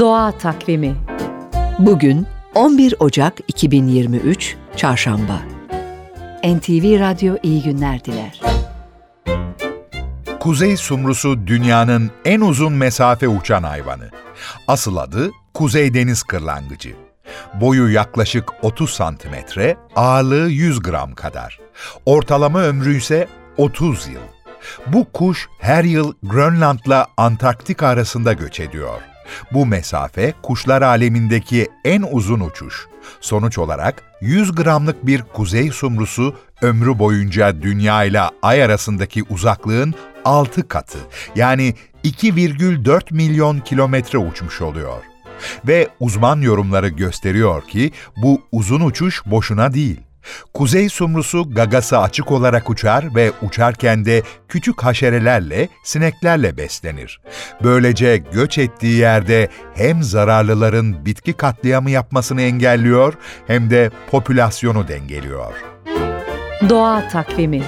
Doğa Takvimi Bugün 11 Ocak 2023 Çarşamba NTV Radyo iyi günler diler. Kuzey sumrusu dünyanın en uzun mesafe uçan hayvanı. Asıl adı Kuzey Deniz Kırlangıcı. Boyu yaklaşık 30 santimetre, ağırlığı 100 gram kadar. Ortalama ömrü ise 30 yıl. Bu kuş her yıl Grönland'la Antarktika arasında göç ediyor. Bu mesafe kuşlar alemindeki en uzun uçuş. Sonuç olarak 100 gramlık bir kuzey sumrusu ömrü boyunca Dünya ile Ay arasındaki uzaklığın 6 katı yani 2,4 milyon kilometre uçmuş oluyor. Ve uzman yorumları gösteriyor ki bu uzun uçuş boşuna değil. Kuzey sumrusu gagası açık olarak uçar ve uçarken de küçük haşerelerle, sineklerle beslenir. Böylece göç ettiği yerde hem zararlıların bitki katliamı yapmasını engelliyor hem de popülasyonu dengeliyor. Doğa Takvimi